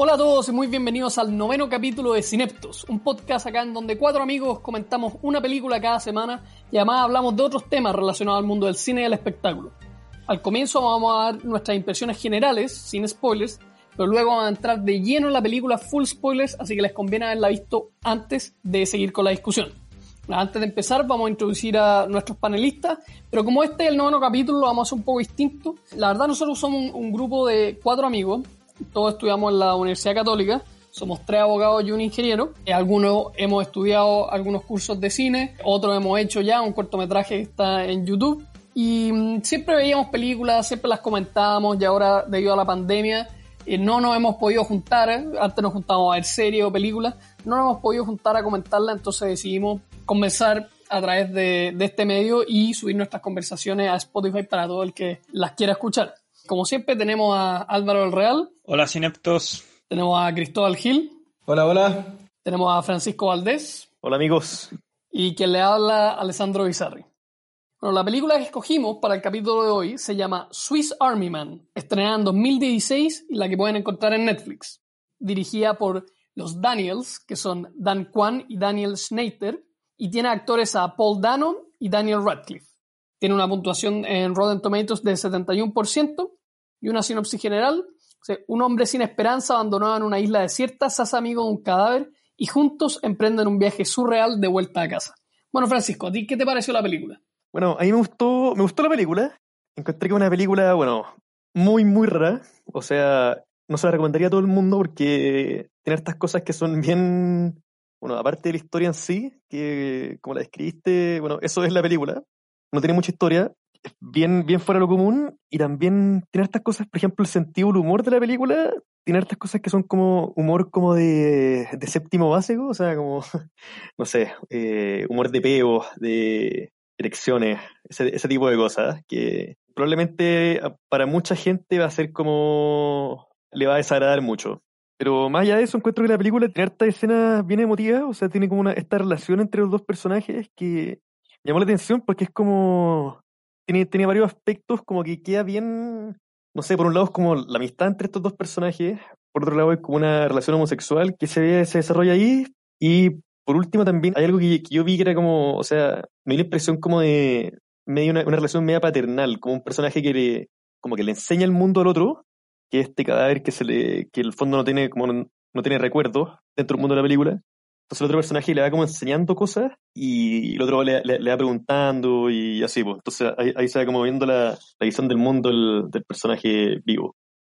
Hola a todos y muy bienvenidos al noveno capítulo de Cineptos, un podcast acá en donde cuatro amigos comentamos una película cada semana y además hablamos de otros temas relacionados al mundo del cine y el espectáculo. Al comienzo vamos a dar nuestras impresiones generales, sin spoilers, pero luego vamos a entrar de lleno en la película full spoilers, así que les conviene haberla visto antes de seguir con la discusión. Antes de empezar, vamos a introducir a nuestros panelistas, pero como este es el noveno capítulo, lo vamos a hacer un poco distinto. La verdad, nosotros somos un grupo de cuatro amigos todos estudiamos en la Universidad Católica, somos tres abogados y un ingeniero. Eh, algunos hemos estudiado algunos cursos de cine, otros hemos hecho ya un cortometraje que está en YouTube. Y mm, siempre veíamos películas, siempre las comentábamos y ahora debido a la pandemia eh, no nos hemos podido juntar. Antes nos juntábamos a ver series o películas, no nos hemos podido juntar a comentarlas, entonces decidimos comenzar a través de, de este medio y subir nuestras conversaciones a Spotify para todo el que las quiera escuchar. Como siempre, tenemos a Álvaro del Real. Hola, Cineptos. Tenemos a Cristóbal Gil. Hola, hola. Tenemos a Francisco Valdés. Hola, amigos. Y quien le habla, Alessandro Bizarri. Bueno, la película que escogimos para el capítulo de hoy se llama Swiss Army Man, estrenada en 2016 y la que pueden encontrar en Netflix. Dirigida por los Daniels, que son Dan Kwan y Daniel Schneider, y tiene actores a Paul Dano y Daniel Radcliffe. Tiene una puntuación en Rotten Tomatoes de 71% y una sinopsis general. Un hombre sin esperanza abandonado en una isla desierta se hace amigo de un cadáver y juntos emprenden un viaje surreal de vuelta a casa. Bueno, Francisco, ¿a ti qué te pareció la película? Bueno, a mí me gustó, me gustó la película. Encontré que una película, bueno, muy, muy rara. O sea, no se la recomendaría a todo el mundo porque tiene estas cosas que son bien, bueno, aparte de la historia en sí, que como la describiste, bueno, eso es la película. No tiene mucha historia, bien, bien fuera de lo común y también tiene estas cosas, por ejemplo, el sentido del humor de la película, tiene estas cosas que son como humor como de, de séptimo básico, o sea, como, no sé, eh, humor de peo, de erecciones, ese, ese tipo de cosas, que probablemente para mucha gente va a ser como, le va a desagradar mucho. Pero más allá de eso, encuentro que la película tiene harta escenas bien emotivas, o sea, tiene como una, esta relación entre los dos personajes que llamó la atención porque es como tenía, varios aspectos como que queda bien, no sé, por un lado es como la amistad entre estos dos personajes, por otro lado es como una relación homosexual que se, se desarrolla ahí, y por último también hay algo que, yo vi que era como, o sea, me dio la impresión como de medio una, relación media paternal, como un personaje que le, como que le enseña el mundo al otro, que este cadáver que se le, que el fondo no tiene como no tiene recuerdos dentro del mundo de la película, entonces el otro personaje le va como enseñando cosas y el otro le, va preguntando y así, pues. Entonces ahí, se va como viendo la, visión del mundo del, personaje vivo.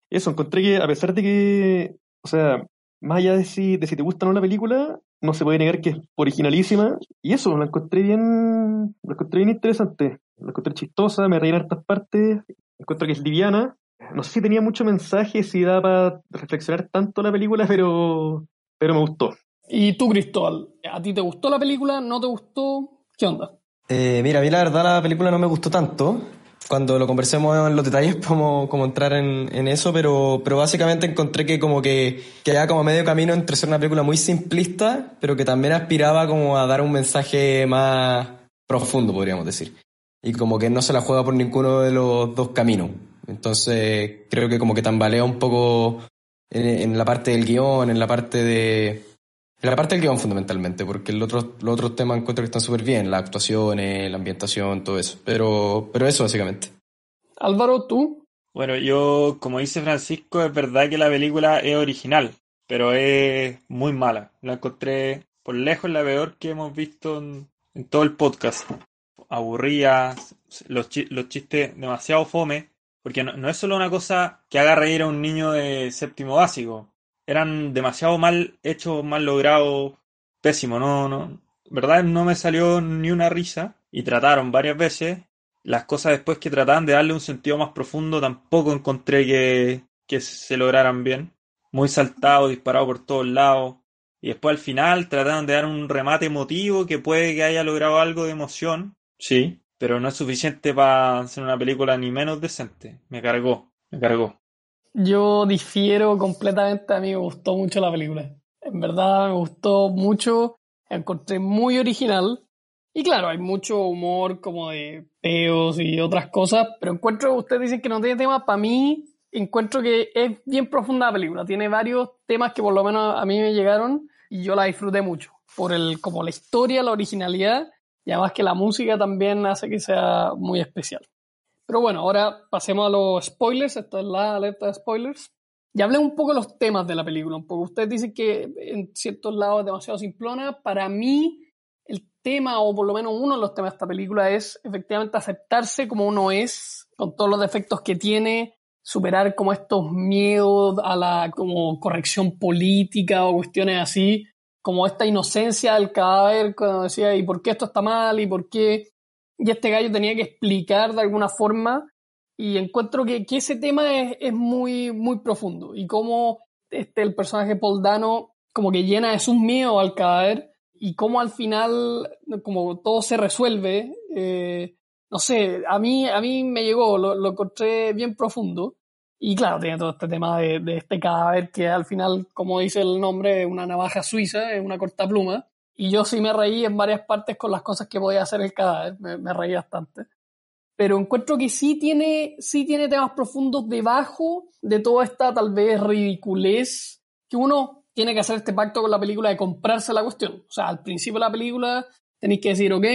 Eso, encontré que a pesar de que, o sea, más allá de si, de si te gusta o no la película, no se puede negar que es originalísima. Y eso, la encontré bien, la encontré bien interesante. La encontré chistosa, me reí en hartas partes. Encuentro que es liviana. No sé si tenía mucho mensaje, si da para reflexionar tanto la película, pero, pero me gustó. ¿Y tú, Cristóbal? ¿A ti te gustó la película? ¿No te gustó? ¿Qué onda? Eh, mira, a mí la verdad la película no me gustó tanto. Cuando lo conversemos en los detalles podemos como entrar en, en, eso, pero, pero básicamente encontré que como que, que había como medio camino entre ser una película muy simplista, pero que también aspiraba como a dar un mensaje más profundo, podríamos decir. Y como que no se la juega por ninguno de los dos caminos. Entonces creo que como que tambalea un poco en, en la parte del guion, en la parte de, la parte del guion fundamentalmente, porque el otro, los otros temas encuentro que están súper bien, las actuaciones, la ambientación, todo eso. Pero, pero eso básicamente. Álvaro, ¿tú? Bueno, yo, como dice Francisco, es verdad que la película es original, pero es muy mala. La encontré por lejos la peor que hemos visto en, todo el podcast. Aburría, los, los chistes demasiado fome, porque no, no es solo una cosa que haga reír a un niño de séptimo básico eran demasiado mal hechos, mal logrados, pésimo, no, no, verdad no me salió ni una risa y trataron varias veces. Las cosas después que trataban de darle un sentido más profundo tampoco encontré que, que se lograran bien. Muy saltado, disparado por todos lados. Y después al final trataron de dar un remate emotivo que puede que haya logrado algo de emoción. Sí, pero no es suficiente para hacer una película ni menos decente. Me cargó, me cargó. Yo difiero completamente, a mí me gustó mucho la película. En verdad me gustó mucho, encontré muy original. Y claro, hay mucho humor como de peos y otras cosas, pero encuentro, ustedes dicen que no tiene tema, para mí encuentro que es bien profunda la película. Tiene varios temas que por lo menos a mí me llegaron y yo la disfruté mucho. Por el, como la historia, la originalidad y además que la música también hace que sea muy especial. Pero bueno, ahora pasemos a los spoilers. Esta es la alerta de spoilers. Ya hablé un poco de los temas de la película, un poco. Ustedes dicen que en ciertos lados es demasiado simplona. Para mí, el tema, o por lo menos uno de los temas de esta película, es efectivamente aceptarse como uno es, con todos los defectos que tiene, superar como estos miedos a la como corrección política o cuestiones así, como esta inocencia del cadáver cuando decía, ¿y por qué esto está mal? ¿Y por qué? Y este gallo tenía que explicar de alguna forma y encuentro que, que ese tema es, es, muy, muy profundo y cómo este, el personaje Paul Dano como que llena de sus miedos al cadáver y cómo al final como todo se resuelve, eh, no sé, a mí, a mí me llegó, lo, lo encontré bien profundo y claro, tiene todo este tema de, de, este cadáver que al final, como dice el nombre, es una navaja suiza, es una corta pluma. Y yo sí me reí en varias partes con las cosas que podía hacer el cadáver, me, me reí bastante pero encuentro que sí tiene, sí tiene temas profundos debajo de toda esta tal vez ridiculez que uno tiene que hacer este pacto con la película de comprarse la cuestión. O sea, al principio de la película tenéis que decir, ok,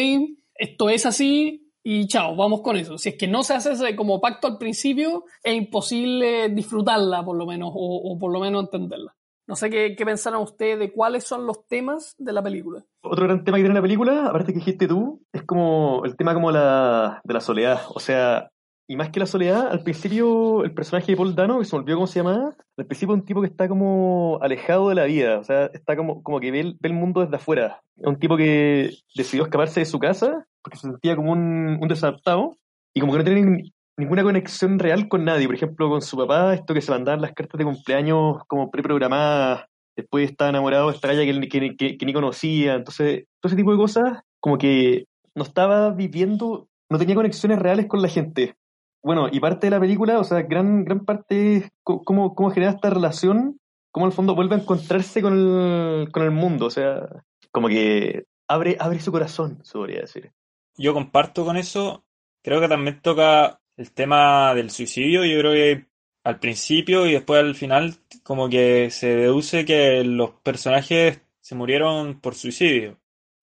esto es así y chao, vamos con eso. Si es que no se hace ese como pacto al principio, es imposible disfrutarla por lo menos o, o por lo menos entenderla. No sé qué, qué pensaron ustedes de cuáles son los temas de la película. Otro gran tema que tiene la película, aparte que dijiste tú, es como el tema como la, de la soledad. O sea, y más que la soledad, al principio el personaje de Paul Dano, que se me olvidó cómo se llama, al principio es un tipo que está como alejado de la vida, o sea, está como, como que ve el, ve el mundo desde afuera. Es un tipo que decidió escaparse de su casa porque se sentía como un, un desadaptado y como que no tiene ninguna conexión real con nadie. Por ejemplo, con su papá, esto que se mandaban las cartas de cumpleaños como preprogramadas, después estaba enamorado de esta galla que, que, que, ni conocía. Entonces, todo ese tipo de cosas, como que no estaba viviendo, no tenía conexiones reales con la gente. Bueno, y parte de la película, o sea, gran, gran parte es cómo, cómo genera esta relación, cómo al fondo vuelve a encontrarse con el, con el mundo. O sea, como que abre, abre su corazón, se podría decir. Yo comparto con eso. Creo que también toca el tema del suicidio, yo creo que al principio y después al final como que se deduce que los personajes se murieron por suicidio.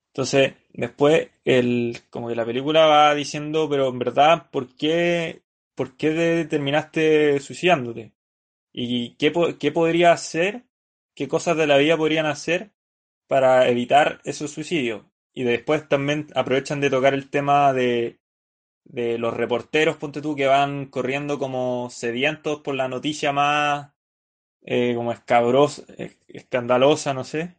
Entonces, después el como que la película va diciendo, pero en verdad, ¿por qué por qué terminaste suicidándote? ¿Y qué, qué podría hacer? ¿Qué cosas de la vida podrían hacer para evitar esos suicidios? Y después también aprovechan de tocar el tema de de los reporteros, ponte tú, que van corriendo como sedientos por la noticia más eh, como escabrosa, escandalosa, no sé.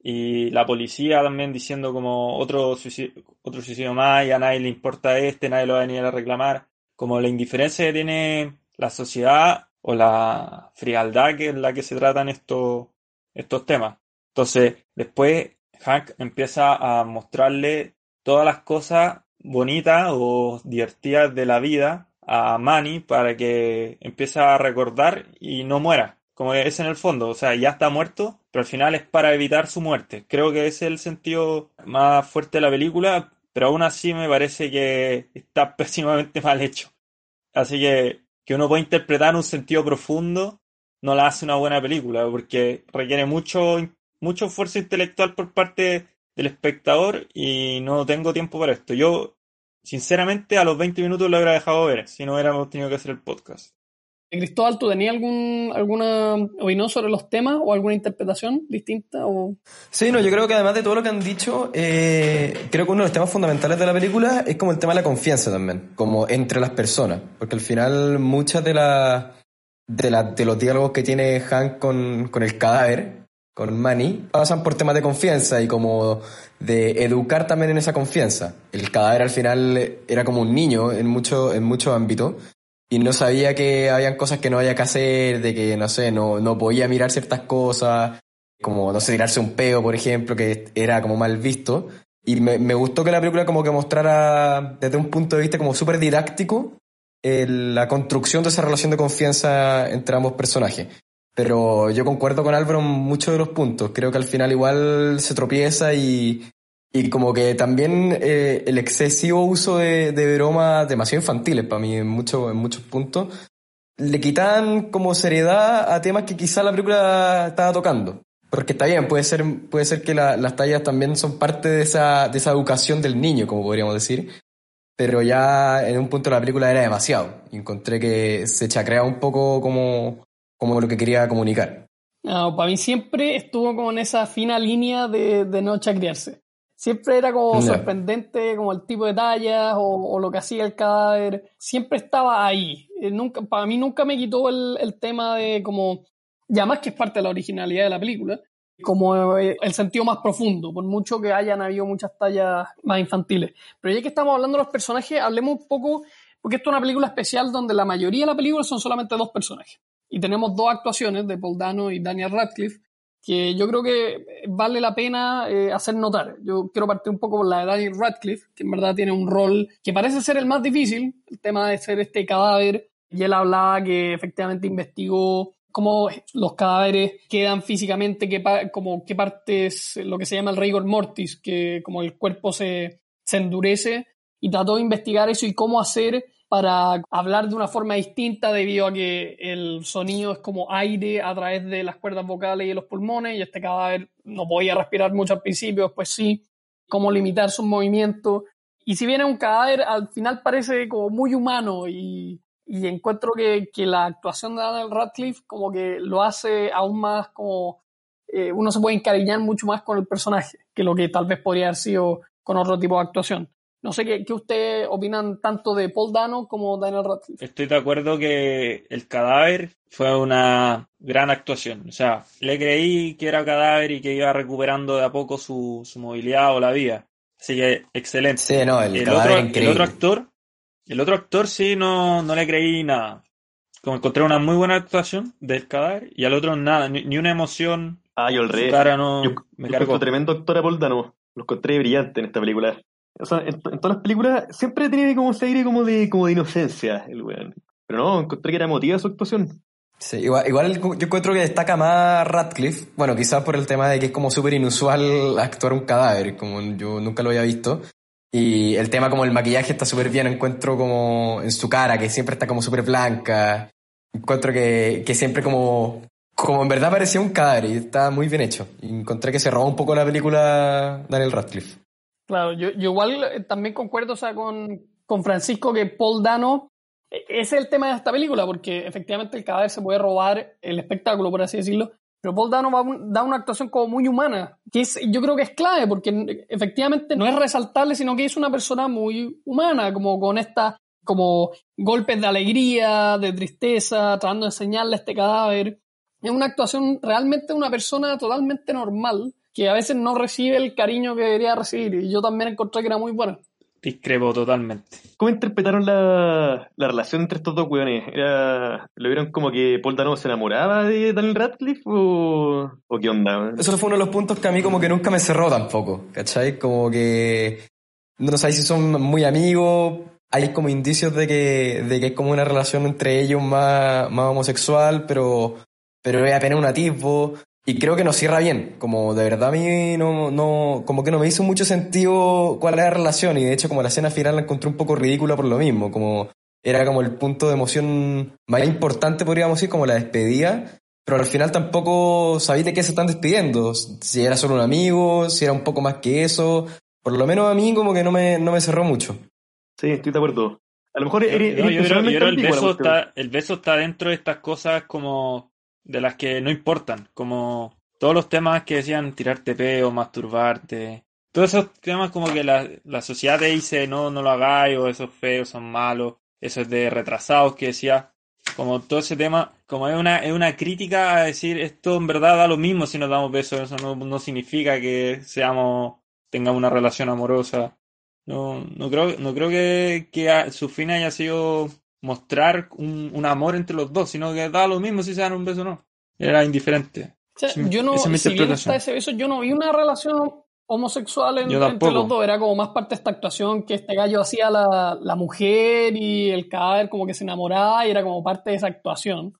Y la policía también diciendo como otro suicidio, otro suicidio más y a nadie le importa este, nadie lo va a venir a reclamar. Como la indiferencia que tiene la sociedad o la frialdad que es la que se tratan estos, estos temas. Entonces, después Hank empieza a mostrarle todas las cosas bonitas o divertidas de la vida a Manny para que empiece a recordar y no muera. Como es en el fondo, o sea, ya está muerto, pero al final es para evitar su muerte. Creo que ese es el sentido más fuerte de la película, pero aún así me parece que está pésimamente mal hecho. Así que que uno pueda interpretar un sentido profundo no la hace una buena película, porque requiere mucho, mucho esfuerzo intelectual por parte del espectador y no tengo tiempo para esto. Yo, sinceramente, a los 20 minutos lo hubiera dejado ver, si no hubiéramos tenido que hacer el podcast. Cristóbal, ¿tú tenías algún, alguna opinión sobre los temas o alguna interpretación distinta? O... Sí, no, yo creo que además de todo lo que han dicho, eh, creo que uno de los temas fundamentales de la película es como el tema de la confianza también, como entre las personas, porque al final muchas de, la, de, la, de los diálogos que tiene Hank con, con el cadáver con Manny pasan por temas de confianza y como de educar también en esa confianza. El cadáver al final era como un niño en mucho en muchos ámbitos y no sabía que habían cosas que no había que hacer, de que no sé, no, no podía mirar ciertas cosas, como no sé, tirarse un peo, por ejemplo, que era como mal visto. Y me, me gustó que la película como que mostrara desde un punto de vista como súper didáctico el, la construcción de esa relación de confianza entre ambos personajes. Pero yo concuerdo con Álvaro en muchos de los puntos. Creo que al final igual se tropieza y, y como que también eh, el excesivo uso de, de bromas demasiado infantiles para mí en, mucho, en muchos puntos le quitan como seriedad a temas que quizá la película estaba tocando. Porque está bien, puede ser, puede ser que la- las tallas también son parte de esa, de esa educación del niño, como podríamos decir. Pero ya en un punto de la película era demasiado. Encontré que se chacrea un poco como, como lo que quería comunicar. No, para mí siempre estuvo como en esa fina línea de, de no chacrearse. Siempre era como Ya. sorprendente, como el tipo de tallas o, o lo que hacía el cadáver. Siempre estaba ahí. Eh, nunca, para mí nunca me quitó el, el tema de como, ya más que es parte de la originalidad de la película, como eh, el sentido más profundo, por mucho que hayan habido muchas tallas más infantiles. Pero ya que estamos hablando de los personajes, hablemos un poco, porque esto es una película especial donde la mayoría de la película son solamente dos personajes. Y tenemos dos actuaciones de Paul Dano y Daniel Radcliffe que yo creo que vale la pena eh, hacer notar. Yo quiero partir un poco por la de Daniel Radcliffe, que en verdad tiene un rol que parece ser el más difícil, el tema de ser este cadáver. Y él hablaba que efectivamente investigó cómo los cadáveres quedan físicamente, qué, como, qué partes, lo que se llama el rigor mortis, que como el cuerpo se, se endurece, y trató de investigar eso y cómo hacer para hablar de una forma distinta debido a que el sonido es como aire a través de las cuerdas vocales y los pulmones y este cadáver no podía respirar mucho al principio, después sí, cómo limitar sus movimientos. Y si bien es un cadáver, al final parece como muy humano y, encuentro que, que la actuación de Daniel Radcliffe como que lo hace aún más como eh, uno se puede encariñar mucho más con el personaje que lo que tal vez podría haber sido con otro tipo de actuación. No sé qué, qué ustedes opinan tanto de Paul Dano como Daniel Radcliffe. Estoy de acuerdo que el cadáver fue una gran actuación. O sea, le creí que era cadáver y que iba recuperando de a poco su, su movilidad o la vida. Así que excelente. Sí, no, el, El cadáver otro, el otro actor, el otro actor sí no, no le creí nada. Como encontré una muy buena actuación del cadáver y al otro nada, ni, ni una emoción. Ah, yo el rey. cara no Yo, me yo encuentro cargó. tremendo actor a Paul Dano. Lo encontré brillante en esta película. O sea, en, en todas las películas siempre tiene como ese aire como de, como de inocencia el weón. Pero no, encontré que era emotiva su actuación. Sí, igual, igual yo encuentro que destaca más Radcliffe, bueno, quizás por el tema de que es como súper inusual actuar un cadáver, como yo nunca lo había visto. Y el tema como el maquillaje está súper bien, encuentro como en su cara, que siempre está como súper blanca. Encuentro que, que siempre como, como en verdad parecía un cadáver y está muy bien hecho. Y encontré que se robó un poco la película Daniel Radcliffe. Claro, yo, yo igual eh, también concuerdo o sea, con, con Francisco que Paul Dano, ese es el tema de esta película, porque efectivamente el cadáver se puede robar el espectáculo, por así decirlo, pero Paul Dano va un- da una actuación como muy humana, que es, yo creo que es clave, porque efectivamente no es resaltable, sino que es una persona muy humana, como con esta como golpes de alegría, de tristeza, tratando de enseñarle a este cadáver. Es una actuación realmente de una persona totalmente normal, que a veces no recibe el cariño que debería recibir, y yo también encontré que era muy buena. Discrepo totalmente. ¿Cómo interpretaron la, la relación entre estos dos weones? Era, ¿Lo vieron como que Paul Dano se enamoraba de Daniel Radcliffe o, o qué onda? Eso fue uno de los puntos que a mí como que nunca me cerró tampoco, ¿cachai? Como que no sabéis si son muy amigos, hay como indicios de que, de que es como una relación entre ellos más, más homosexual, pero, pero es apenas un atisbo. Y creo que nos cierra bien, como de verdad a mí no, no, como que no me hizo mucho sentido cuál era la relación y de hecho como la escena final la encontré un poco ridícula por lo mismo, como era como el punto de emoción más importante podríamos decir, como la despedida, pero al final tampoco sabí de qué se están despidiendo, si era solo un amigo, si era un poco más que eso, por lo menos a mí como que no me, no me cerró mucho. Sí, estoy de acuerdo. A lo mejor era, era No, yo creo, yo creo el beso está, el beso está dentro de estas cosas como de las que no importan, como todos los temas que decían tirarte peo, masturbarte, todos esos temas como que la, la sociedad te dice no, no lo hagáis, o eso es feo, son malos, eso es de retrasados que decía, como todo ese tema, como es una, es una crítica a decir esto en verdad da lo mismo si nos damos besos, eso no, no significa que seamos, tengamos una relación amorosa. No, no creo, no creo que, que su fin haya sido mostrar un, un amor entre los dos, sino que da lo mismo si se dan un beso o no. Era indiferente. O sea, yo no, esa si bien está ese beso, yo no vi una relación homosexual en- entre los dos. Era como más parte de esta actuación que este gallo hacía la, la mujer y el cadáver como que se enamoraba y era como parte de esa actuación.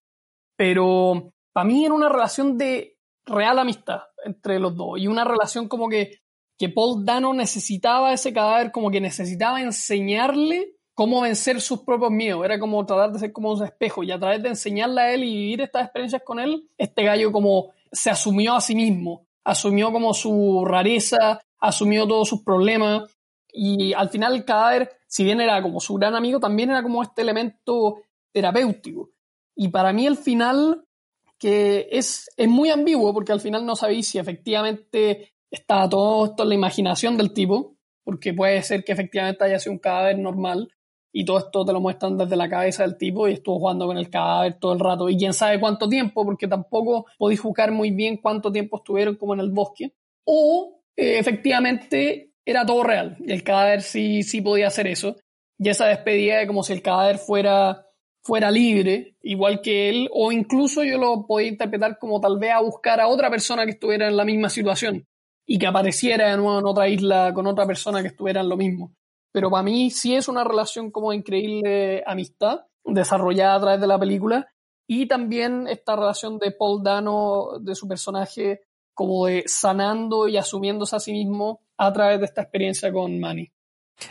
Pero para mí era una relación de real amistad entre los dos y una relación como que, que Paul Dano necesitaba ese cadáver, como que necesitaba enseñarle cómo vencer sus propios miedos, era como tratar de ser como un espejo y a través de enseñarle a él y vivir estas experiencias con él, este gallo como se asumió a sí mismo, asumió como su rareza, asumió todos sus problemas y al final el cadáver, si bien era como su gran amigo, también era como este elemento terapéutico. Y para mí el final, que es, es muy ambiguo, porque al final no sabéis si efectivamente está todo esto en la imaginación del tipo, porque puede ser que efectivamente haya sido un cadáver normal, y todo esto te lo muestran desde la cabeza del tipo y estuvo jugando con el cadáver todo el rato. Y quién sabe cuánto tiempo porque tampoco podéis juzgar muy bien cuánto tiempo estuvieron como en el bosque. O eh, efectivamente era todo real. Y el cadáver sí, sí podía hacer eso. Y esa despedida de como si el cadáver fuera fuera libre, igual que él, o incluso yo lo podía interpretar como tal vez a buscar a otra persona que estuviera en la misma situación y que apareciera de nuevo en otra isla con otra persona que estuviera en lo mismo. Pero para mí sí es una relación como increíble amistad desarrollada a través de la película y también esta relación de Paul Dano, de su personaje, como de sanando y asumiéndose a sí mismo a través de esta experiencia con Manny.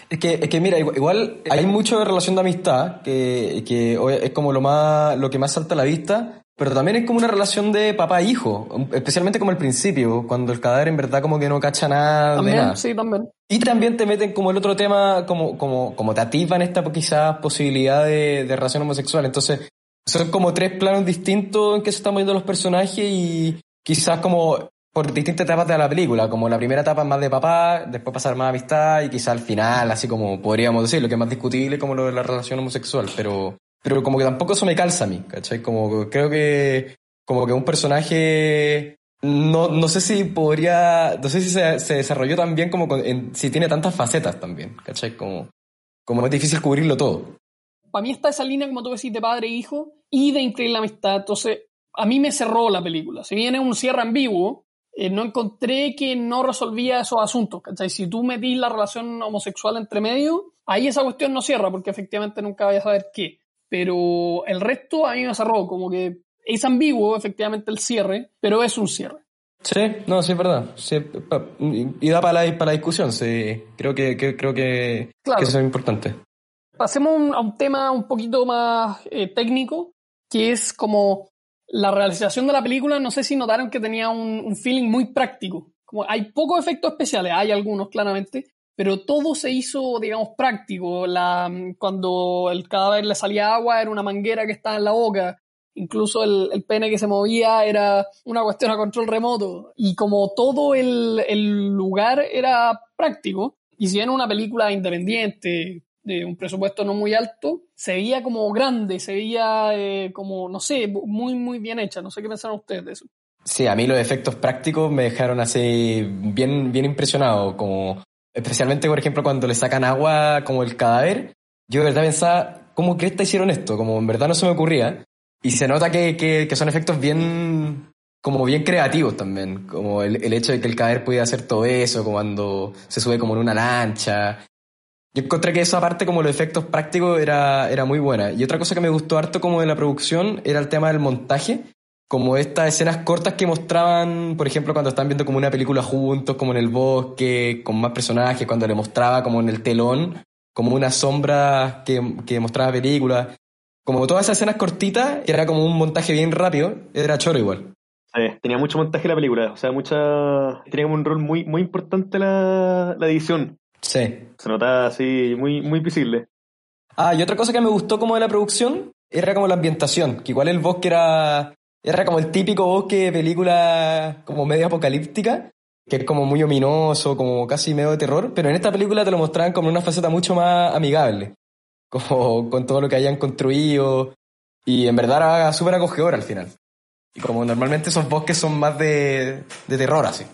Es que, es que mira, igual, hay mucho de relación de amistad, que, que es como lo más, lo que más salta a la vista, pero también es como una relación de papá-hijo, especialmente como el principio, cuando el cadáver en verdad como que no cacha nada también, de nada. Sí, también. Y también te meten como el otro tema, como, como, como te activan esta quizás posibilidad de, de relación homosexual. Entonces, son como tres planos distintos en que se están moviendo los personajes y quizás como por distintas etapas de la película, como la primera etapa es más de papá, después pasar más amistad y quizá al final, así como podríamos decir, lo que es más discutible como lo de la relación homosexual, pero, pero como que tampoco eso me calza a mí, ¿cachai? Como creo que, como que un personaje, no, no sé si podría, no sé si se, se desarrolló tan bien como con- en- si tiene tantas facetas también, ¿cachai? Como, como es difícil cubrirlo todo. Para mí está esa línea, como tú decís, de padre e hijo y de increíble amistad. Entonces, a mí me cerró la película. Si bien es un cierre ambiguo, eh, no encontré que no resolvía esos asuntos. ¿cachai? Si tú metís la relación homosexual entre medio, ahí esa cuestión no cierra, porque efectivamente nunca vayas a saber qué. Pero el resto a mí me cerró, como que es ambiguo efectivamente el cierre, pero es un cierre. Sí, no, sí es verdad. Sí, y da para la, para la discusión, sí. Creo que, que- creo que, Claro. que eso es importante. Pasemos un- a un tema un poquito más eh, técnico, que es como la realización de la película. No sé si notaron que tenía un, un feeling muy práctico. Como hay pocos efectos especiales, hay algunos claramente, pero todo se hizo, digamos, práctico. Cuando el cadáver le salía agua era una manguera que estaba en la boca. Incluso el, el pene que se movía era una cuestión a control remoto. Y como todo el, el lugar era práctico, y si bien una película independiente, de un presupuesto no muy alto, se veía como grande, se veía eh, como, no sé, muy, muy bien hecha. No sé qué pensaron ustedes de eso. Sí, a mí los efectos prácticos me dejaron así bien, bien impresionado, como especialmente, por ejemplo, cuando le sacan agua como el cadáver, yo de verdad pensaba, ¿cómo crees que hicieron esto? Como en verdad no se me ocurría. Y se nota que, que, que son efectos bien, como bien creativos también, como el, el hecho de que el cadáver pudiera hacer todo eso, como cuando se sube como en una lancha. Yo encontré que esa parte como los efectos prácticos era, era muy buena. Y otra cosa que me gustó harto como de la producción era el tema del montaje, como estas escenas cortas que mostraban, por ejemplo, cuando estaban viendo como una película juntos, como en el bosque, con más personajes, cuando le mostraba como en el telón, como una sombra que, que mostraba película. Como todas esas escenas cortitas, que era como un montaje bien rápido, era choro igual. Sí, tenía mucho montaje la película, o sea, mucha tenía como un rol muy, muy importante la, la edición. Sí. Se notaba así muy, muy visible. Ah, y otra cosa que me gustó como de la producción era como la ambientación, que igual el bosque era, era como el típico bosque de película como medio apocalíptica, que es como muy ominoso, como casi medio de terror, pero en esta película te lo mostraban como una faceta mucho más amigable, como con todo lo que hayan construido, y en verdad era súper acogedor al final. Y como normalmente esos bosques son más de, de terror así.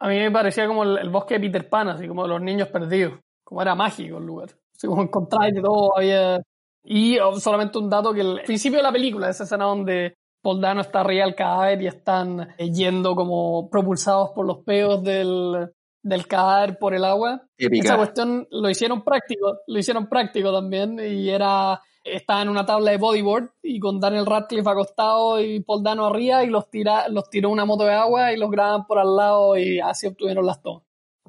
A mí me parecía como el, bosque de Peter Pan, así como los niños perdidos. Como era mágico el lugar. Así como todo, había... Y oh, solamente un dato que el principio de la película, esa escena donde Paul Dano está arriba del cadáver y están eh, yendo como propulsados por los peos del, del cadáver por el agua. Esa cuestión lo hicieron práctico, lo hicieron práctico también y era estaba en una tabla de bodyboard y con Daniel Radcliffe acostado y Paul Dano arriba y los tira, los tiró una moto de agua y los graban por al lado y así obtuvieron las tomas.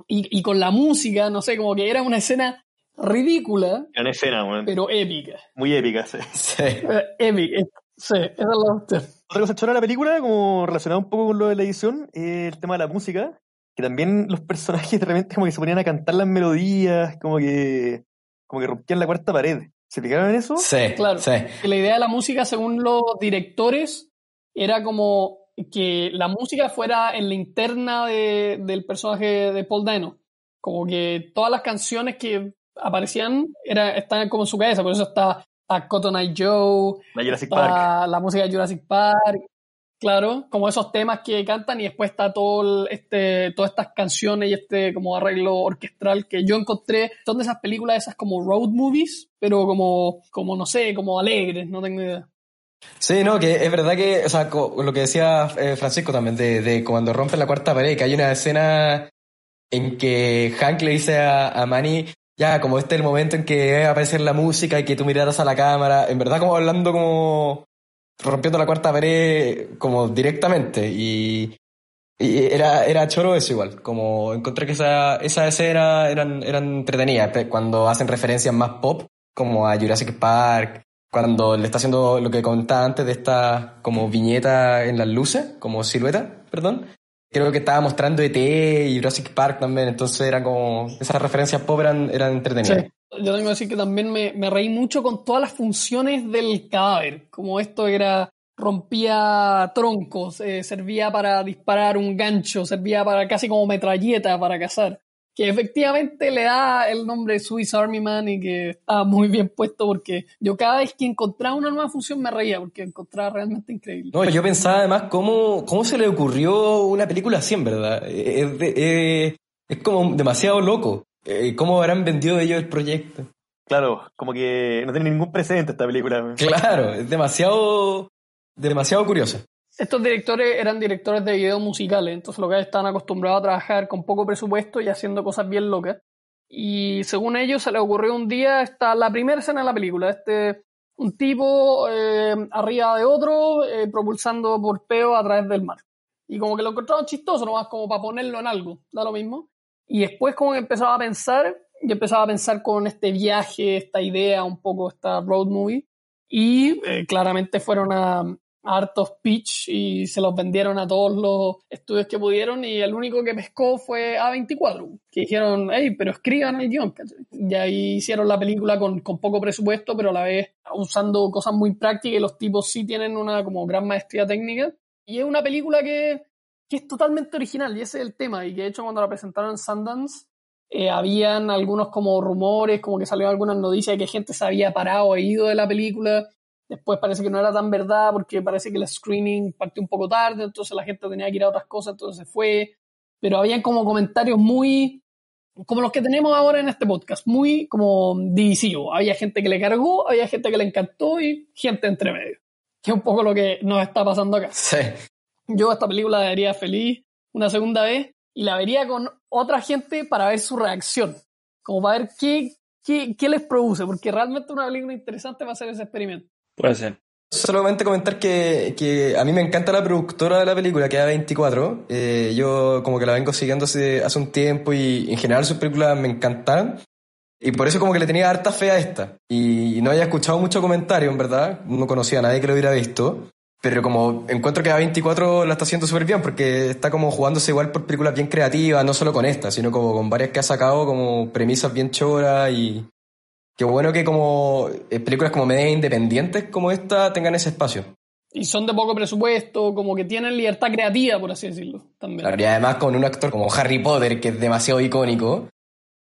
Y, y con la música, no sé, como que era una escena ridícula, Gran escena, weón. pero épica. Muy épica, sí. Sí. Eh, épica. Sí, esa es la cuestión. Otra cosa chora de la película, como relacionada un poco con lo de la edición, es el tema de la música, que también los personajes de repente como que se ponían a cantar las melodías, como que, como que rompían la cuarta pared. ¿Se fijaron en eso? Sí, Claro. sí. Que la idea de la música, según los directores, era como que la música fuera en la interna de- del personaje de Paul Dano. Como que todas las canciones que aparecían era, estaban como en su cabeza. Por eso está, está Cotton Eye Joe, La Jurassic Park. la música de Jurassic Park. Claro, como esos temas que cantan y después está todo el- este, todas estas canciones y este como arreglo orquestral que yo encontré. Son de esas películas, esas como road movies, pero como, como no sé, como alegres, no tengo idea. Sí, no, que es verdad que, o sea, lo que decía eh, Francisco también, de, de cuando rompen la cuarta pared, que hay una escena en que Hank le dice a, a Manny, ya, como este es el momento en que va a aparecer la música y que tú miraras a la cámara, en verdad como hablando como rompiendo la cuarta pared como directamente y, era, era choro eso igual, como encontré que esa, esa escena eran, eran entretenidas, cuando hacen referencias más pop, como a Jurassic Park, cuando le está haciendo lo que contaba antes de esta como viñeta en las luces, como silueta, perdón. Creo que estaba mostrando ET y Jurassic Park también, entonces eran como, esas referencias pop eran, eran entretenidas. Sí. Yo tengo que decir que también me, me reí mucho con todas las funciones del cadáver, como esto era, rompía troncos, eh, servía para disparar un gancho, servía para casi como metralleta para cazar, que efectivamente le da el nombre Swiss Army Man y que está muy bien puesto porque yo cada vez que encontraba una nueva función me reía porque encontraba realmente increíble. No, yo pensaba además cómo, cómo se le ocurrió una película así, en verdad. Eh, Es, de- eh, es como demasiado loco. Eh, ¿Cómo habrán vendido ellos el proyecto? Claro, como que no tiene ningún precedente esta película. Claro, es demasiado, demasiado curioso. Estos directores eran directores de videos musicales, entonces lo que estaban acostumbrados a trabajar con poco presupuesto y haciendo cosas bien locas. Y según ellos se les ocurrió un día, está la primera escena de la película, este, un tipo eh, arriba de otro, eh, propulsando por peo a través del mar. Y como que lo encontraron chistoso, nomás como para ponerlo en algo, da lo mismo. Y después como que empezaba a pensar, y empezaba a pensar con este viaje, esta idea, un poco esta road movie. Y eh, claramente fueron a hartos pitch y se los vendieron a todos los estudios que pudieron y el único que pescó fue A24, que dijeron, hey, pero escriban el guion. Y ahí hicieron la película con, con poco presupuesto, pero a la vez usando cosas muy prácticas y los tipos sí tienen una como gran maestría técnica. Y es una película que, que es totalmente original y ese es el tema. Y que de hecho cuando la presentaron en Sundance, eh, habían algunos como rumores, como que salieron algunas noticias de que gente se había parado e ido de la película. Después parece que no era tan verdad porque parece que el screening partió un poco tarde, entonces la gente tenía que ir a otras cosas, entonces se fue. Pero habían como comentarios muy, como los que tenemos ahora en este podcast, muy como divisivos. Había gente que le cargó, había gente que le encantó y gente entre medio. Que es un poco lo que nos está pasando acá. Sí. Yo esta película la vería feliz una segunda vez y la vería con otra gente para ver su reacción, como para ver qué, qué, qué les produce, porque realmente una película interesante para hacer ese experimento. Puede ser. Solamente comentar que, que a mí me encanta la productora de la película, que es A24. Eh, yo como que la vengo siguiendo hace, hace un tiempo y en general sus películas me encantaron. Y por eso como que le tenía harta fe a esta. Y no había escuchado mucho comentario, en verdad. No conocía a nadie que lo hubiera visto. Pero como encuentro que A24 la está haciendo súper bien porque está como jugándose igual por películas bien creativas, no solo con esta, sino como con varias que ha sacado como premisas bien choras y qué bueno que como eh, películas como media independientes como esta tengan ese espacio. Y son de poco presupuesto, como que tienen libertad creativa, por así decirlo, también. Claro, y además con un actor como Harry Potter, que es demasiado icónico,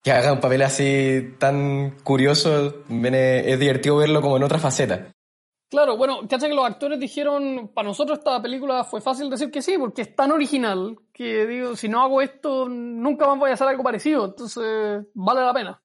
que haga un papel así tan curioso, es divertido verlo como en otra faceta. Claro, bueno, cacha que los actores dijeron, para nosotros esta película fue fácil decir que sí, porque es tan original que digo, si no hago esto, nunca más voy a hacer algo parecido, entonces vale la pena.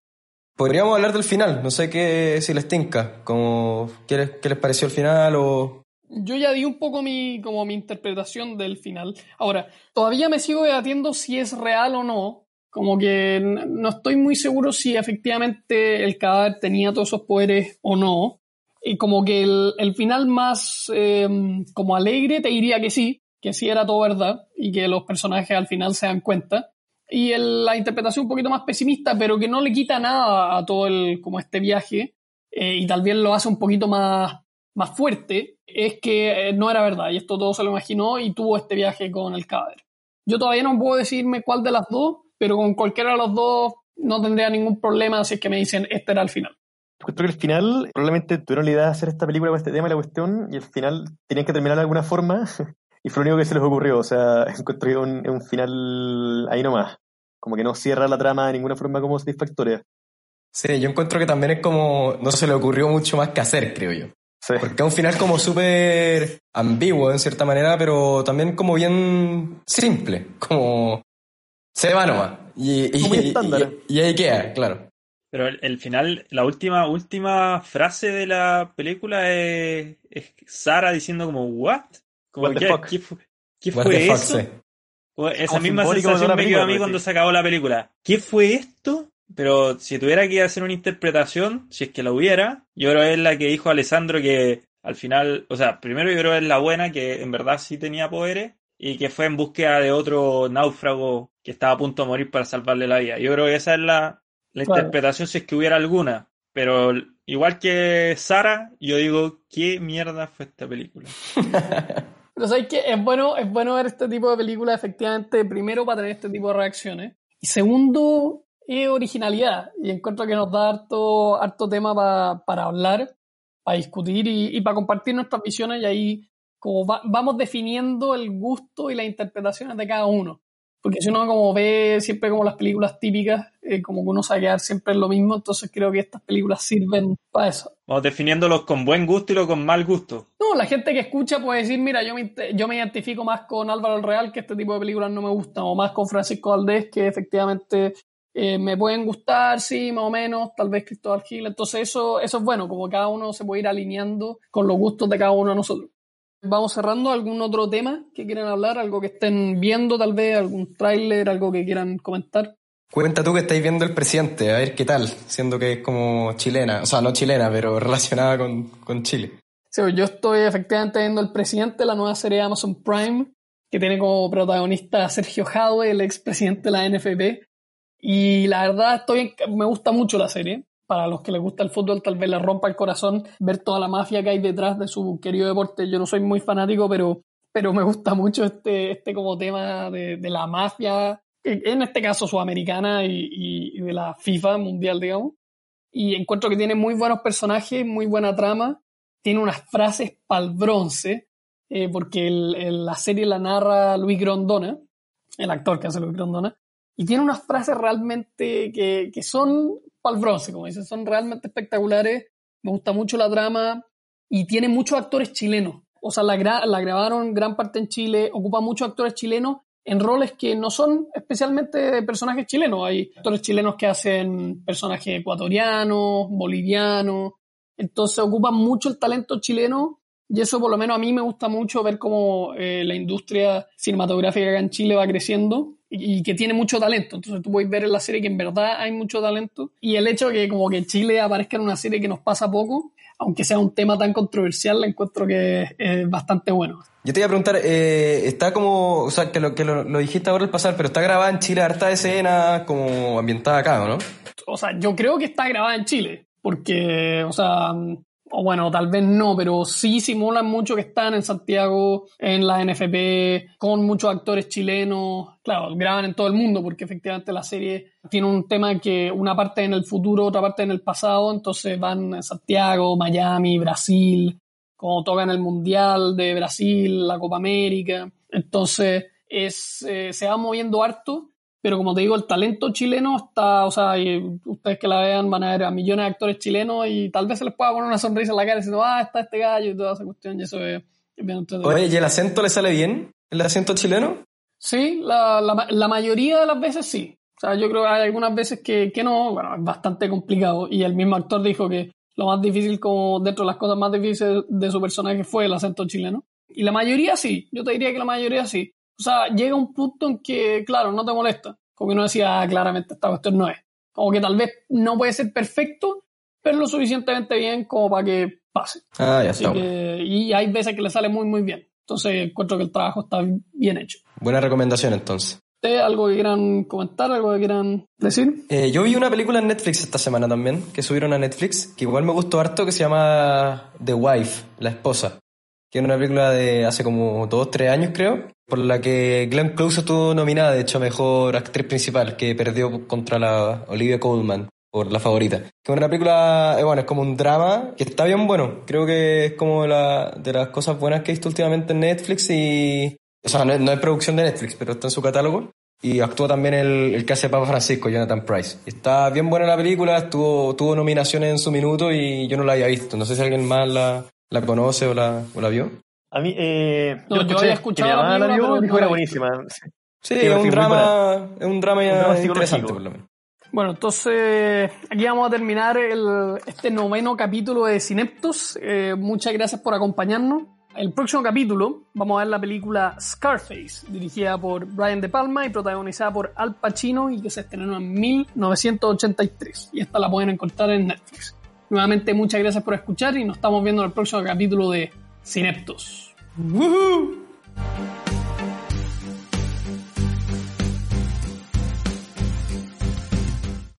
Podríamos hablar del final, no sé qué si les tinca, como, ¿qué, les, qué les pareció el final o... Yo ya di un poco mi, como mi interpretación del final. Ahora, todavía me sigo debatiendo si es real o no. Como que no estoy muy seguro si efectivamente el cadáver tenía todos esos poderes o no. Y como que el, el final más eh, como alegre te diría que sí, que sí era todo verdad y que los personajes al final se dan cuenta. Y la interpretación un poquito más pesimista, pero que no le quita nada a todo el, como este viaje, eh, y tal vez lo hace un poquito más, más fuerte, es que eh, no era verdad, y esto todo se lo imaginó y tuvo este viaje con el cadáver. Yo todavía no puedo decirme cuál de las dos, pero con cualquiera de los dos no tendría ningún problema si es que me dicen este era el final. Creo que el final, probablemente tuvieron la idea de hacer esta película con este tema y la cuestión, y el final tenían que terminar de alguna forma, y fue lo único que se les ocurrió. O sea, encontré un, un final ahí nomás. Como que no cierra la trama de ninguna forma como satisfactoria. Sí, yo encuentro que también es como, no se le ocurrió mucho más que hacer, creo yo. Sí. Porque es un final como súper ambiguo en cierta manera, pero también como bien simple, como se va nomás. Y, y, y- estándar. y- y ahí queda, claro. Pero el, el final, la última, última frase de la película es, es Sara diciendo como, ¿what? Como, ¿qué, fuck? qué fu- qué What fue the fuck, eso? sí. O Esa como misma sensación me quedó a mí cuando sí. se acabó la película. ¿Qué fue esto? Pero si tuviera que hacer una interpretación, si es que la hubiera, yo creo que es la que dijo Alessandro que al final, o sea, primero yo creo que es la buena, que en verdad sí tenía poderes, y que fue en búsqueda de otro náufrago que estaba a punto de morir para salvarle la vida. Yo creo que esa es la, la Claro. interpretación si es que hubiera alguna. Pero igual que Sara, yo digo, ¿qué mierda fue esta película? Pero sabes que es bueno, es bueno ver este tipo de películas, efectivamente, primero para tener este tipo de reacciones. Y segundo, es originalidad. Y encuentro que nos da harto, harto tema pa- para hablar, para discutir y, y para compartir nuestras visiones. Y ahí como va- vamos definiendo el gusto y las interpretaciones de cada uno. Porque si uno como ve siempre como las películas típicas, eh, como que uno a quedar siempre en lo mismo, entonces creo que estas películas sirven para eso. Vamos definiéndolos con buen gusto y lo con mal gusto. No, la gente que escucha puede decir, mira, yo me, yo me identifico más con Álvaro el Real, que este tipo de películas no me gustan, o más con Francisco Valdés, que efectivamente eh, me pueden gustar, sí, más o menos, tal vez Cristóbal Gil. Entonces eso, eso es bueno, como cada uno se puede ir alineando con los gustos de cada uno de nosotros. Vamos cerrando algún otro tema que quieran hablar, algo que estén viendo tal vez, algún tráiler, algo que quieran comentar. Cuenta tú que estáis viendo el presidente, a ver qué tal, siendo que es como chilena, o sea, no chilena, pero relacionada con, con Chile. Sí, yo estoy efectivamente viendo El Presidente, la nueva serie de Amazon Prime, que tiene como protagonista a Sergio Jadwe, el expresidente de la NFP. Y la verdad, estoy en- me gusta mucho la serie. Para los que les gusta el fútbol, tal vez les rompa el corazón ver toda la mafia que hay detrás de su querido deporte. Yo no soy muy fanático, pero, pero me gusta mucho este, este como tema de la mafia, en este caso sudamericana y, de la FIFA mundial, digamos. Y encuentro que tiene muy buenos personajes, muy buena trama tiene unas frases pal bronce, eh, porque la serie la narra Luis Grondona, el actor que hace Luis Grondona, y tiene unas frases realmente que, que son pal bronce, como dicen, son realmente espectaculares. Me gusta mucho la trama y tiene muchos actores chilenos. O sea, la grabaron gran parte en Chile, ocupa muchos actores chilenos en roles que no son especialmente personajes chilenos. Hay actores chilenos que hacen personajes ecuatorianos, bolivianos, entonces ocupan mucho el talento chileno y eso por lo menos a mí me gusta mucho ver cómo eh, la industria cinematográfica en Chile va creciendo y, que tiene mucho talento. Entonces tú puedes ver en la serie que en verdad hay mucho talento y el hecho de que como que Chile aparezca en una serie que nos pasa poco, aunque sea un tema tan controversial, la encuentro que es bastante bueno. Yo te iba a preguntar, eh, está como, o sea, que lo que lo, dijiste ahora al pasar, pero está grabada en Chile harta escena como ambientada acá, ¿o ¿no? o sea, yo creo que está grabada en Chile, porque, o sea, o bueno, tal vez no, pero sí simulan mucho que están en Santiago, en la NFP, con muchos actores chilenos. Claro, graban en todo el mundo, porque efectivamente la serie tiene un tema que una parte en el futuro, otra parte en el pasado, entonces van a Santiago, Miami, Brasil, como tocan el Mundial de Brasil, la Copa América. Entonces, es, eh, se va moviendo harto pero como te digo, el talento chileno está, o sea, y ustedes que la vean van a ver a millones de actores chilenos y tal vez se les pueda poner una sonrisa en la cara diciendo, ah, está este gallo y toda esa cuestión, y eso es, es bien. Oye, ¿y el acento le sale bien? ¿El acento chileno? Sí, la, la, la mayoría de las veces sí. O sea, yo creo que hay algunas veces que, que no, bueno, es bastante complicado. Y el mismo actor dijo que lo más difícil, como dentro de las cosas más difíciles de su personaje fue el acento chileno. Y la mayoría sí, yo te diría que la mayoría sí. O sea, llega un punto en que, claro, no te molesta. Como que uno decía, ah, claramente esta cuestión no es. Como que tal vez no puede ser perfecto, pero lo suficientemente bien como para que pase. Ah, ya está. que- y hay veces que le sale muy, muy bien. Entonces encuentro que el trabajo está bien hecho. Buena recomendación entonces. ¿Ustedes algo que quieran comentar, algo que quieran decir? Eh, yo vi una película en Netflix esta semana también, que subieron a Netflix, que igual me gustó harto, que se llama The Wife, la esposa. Que es una película de hace como dos, tres años creo, por la que Glenn Close estuvo nominada, de hecho, a Mejor Actriz Principal, que perdió contra la Olivia Colman por la favorita. Que es una película, eh, bueno, es como un drama que está bien bueno. Creo que es como la, de las cosas buenas que he visto últimamente en Netflix y... O sea, no, es- no es producción de Netflix, pero está en su catálogo. Y actúa también el, el que hace Papa Francisco, Jonathan Price. Está bien buena la película, estuvo, tuvo nominaciones en su minuto y yo no la había visto. No sé si alguien más la, la conoce o la, o la vio. A mí, eh, No, yo escuché había que escuchado mi mamá la vio y dijo era buenísima. Sí, Sí, es un drama, es un drama, ya drama interesante por lo menos. Bueno, entonces aquí vamos a terminar el- este noveno capítulo de Cineptos. Eh, muchas gracias por acompañarnos. El próximo capítulo vamos a ver la película Scarface, dirigida por Brian De Palma y protagonizada por Al Pacino y que se estrenó en 1983. Y esta la pueden encontrar en Netflix. Nuevamente muchas gracias por escuchar y nos estamos viendo en el próximo capítulo de Cineptos. ¡Woohoo!